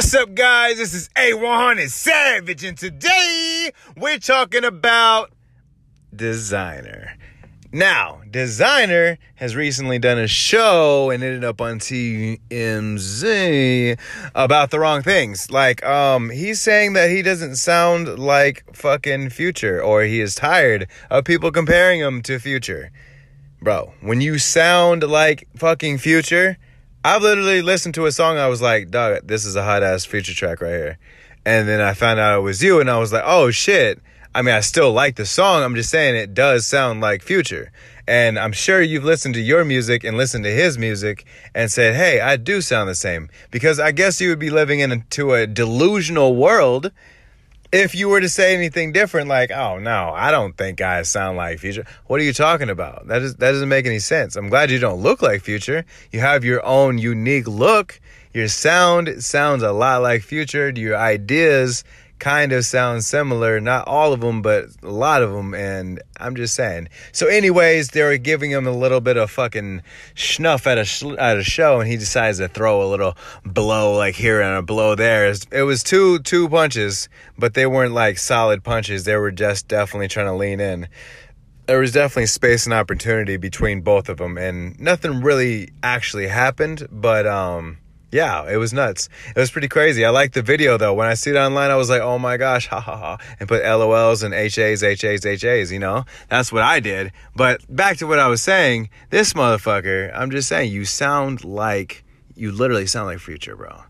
What's up, guys? This is A100 Savage, and today we're talking about Desiigner. Now, Desiigner has recently done a show and ended up on TMZ about the wrong things. Like, um, he's saying that he doesn't sound like fucking Future, or he is tired of people comparing him to Future. Bro, when you sound like fucking Future, I've literally listened to a song. I was like, dog, this is a hot ass Future track right here. And then I found out it was you, and I was like, oh shit. I mean, I still like the song. I'm just saying it does sound like Future. And I'm sure you've listened to your music and listened to his music and said, hey, I do sound the same. Because I guess you would be living into a delusional world if you were to say anything different, like, oh no, I don't think guys sound like Future. What are you talking about? That is that doesn't make any sense. I'm glad you don't look like Future. You have your own unique look. Your sound sounds a lot like Future. Your ideas kind of sound similar. Not all of them, but a lot of them. And I'm just saying. So, anyways, they were giving him a little bit of fucking snuff at a sh- at a show, and he decides to throw a little blow like here and a blow there. It was two two punches, but they weren't like solid punches. They were just definitely trying to lean in. There was definitely space and opportunity between both of them, and nothing really actually happened. But um yeah, it was nuts. It was pretty crazy. I liked the video though. When I see it online, I was like, oh my gosh, ha ha ha. And put LOLs and HAs, HAs, HAs, you know? That's what I did. But back to what I was saying, this motherfucker, I'm just saying, you sound like, you literally sound like Future, bro.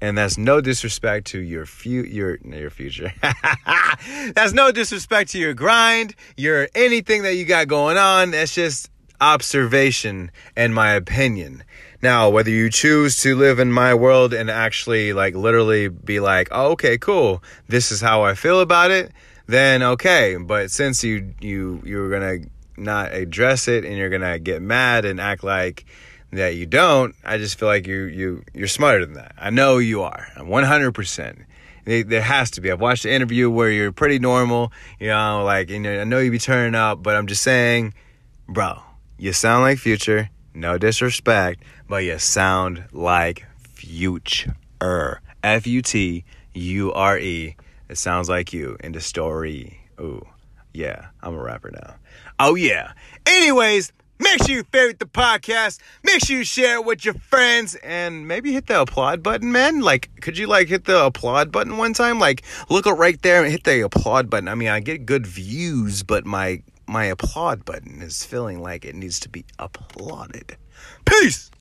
And that's no disrespect to your fu- your your future. that's no disrespect to your grind, your anything that you got going on. That's just observation and my opinion. Now, whether you choose to live in my world and actually like literally be like, oh, okay, cool, this is how I feel about it, then okay. But since you you you're gonna not address it and you're gonna get mad and act like that you don't, I just feel like you you you're smarter than that. I know you are. I'm 100%. There has to be. I've watched the interview where you're pretty normal, you know, like, know, I know you be turning up, but I'm just saying, bro, you sound like Future. No disrespect, but you sound like Future. F U T U R E. It sounds like you in the story. Ooh, yeah, I'm a rapper now. Oh, yeah. Anyways, make sure you favorite the podcast. Make sure you share it with your friends and maybe hit the applaud button, man. Like, could you like hit the applaud button one time? Like, look right there and hit the applaud button. I mean, I get good views, but my my applaud button is feeling like it needs to be applauded. Peace!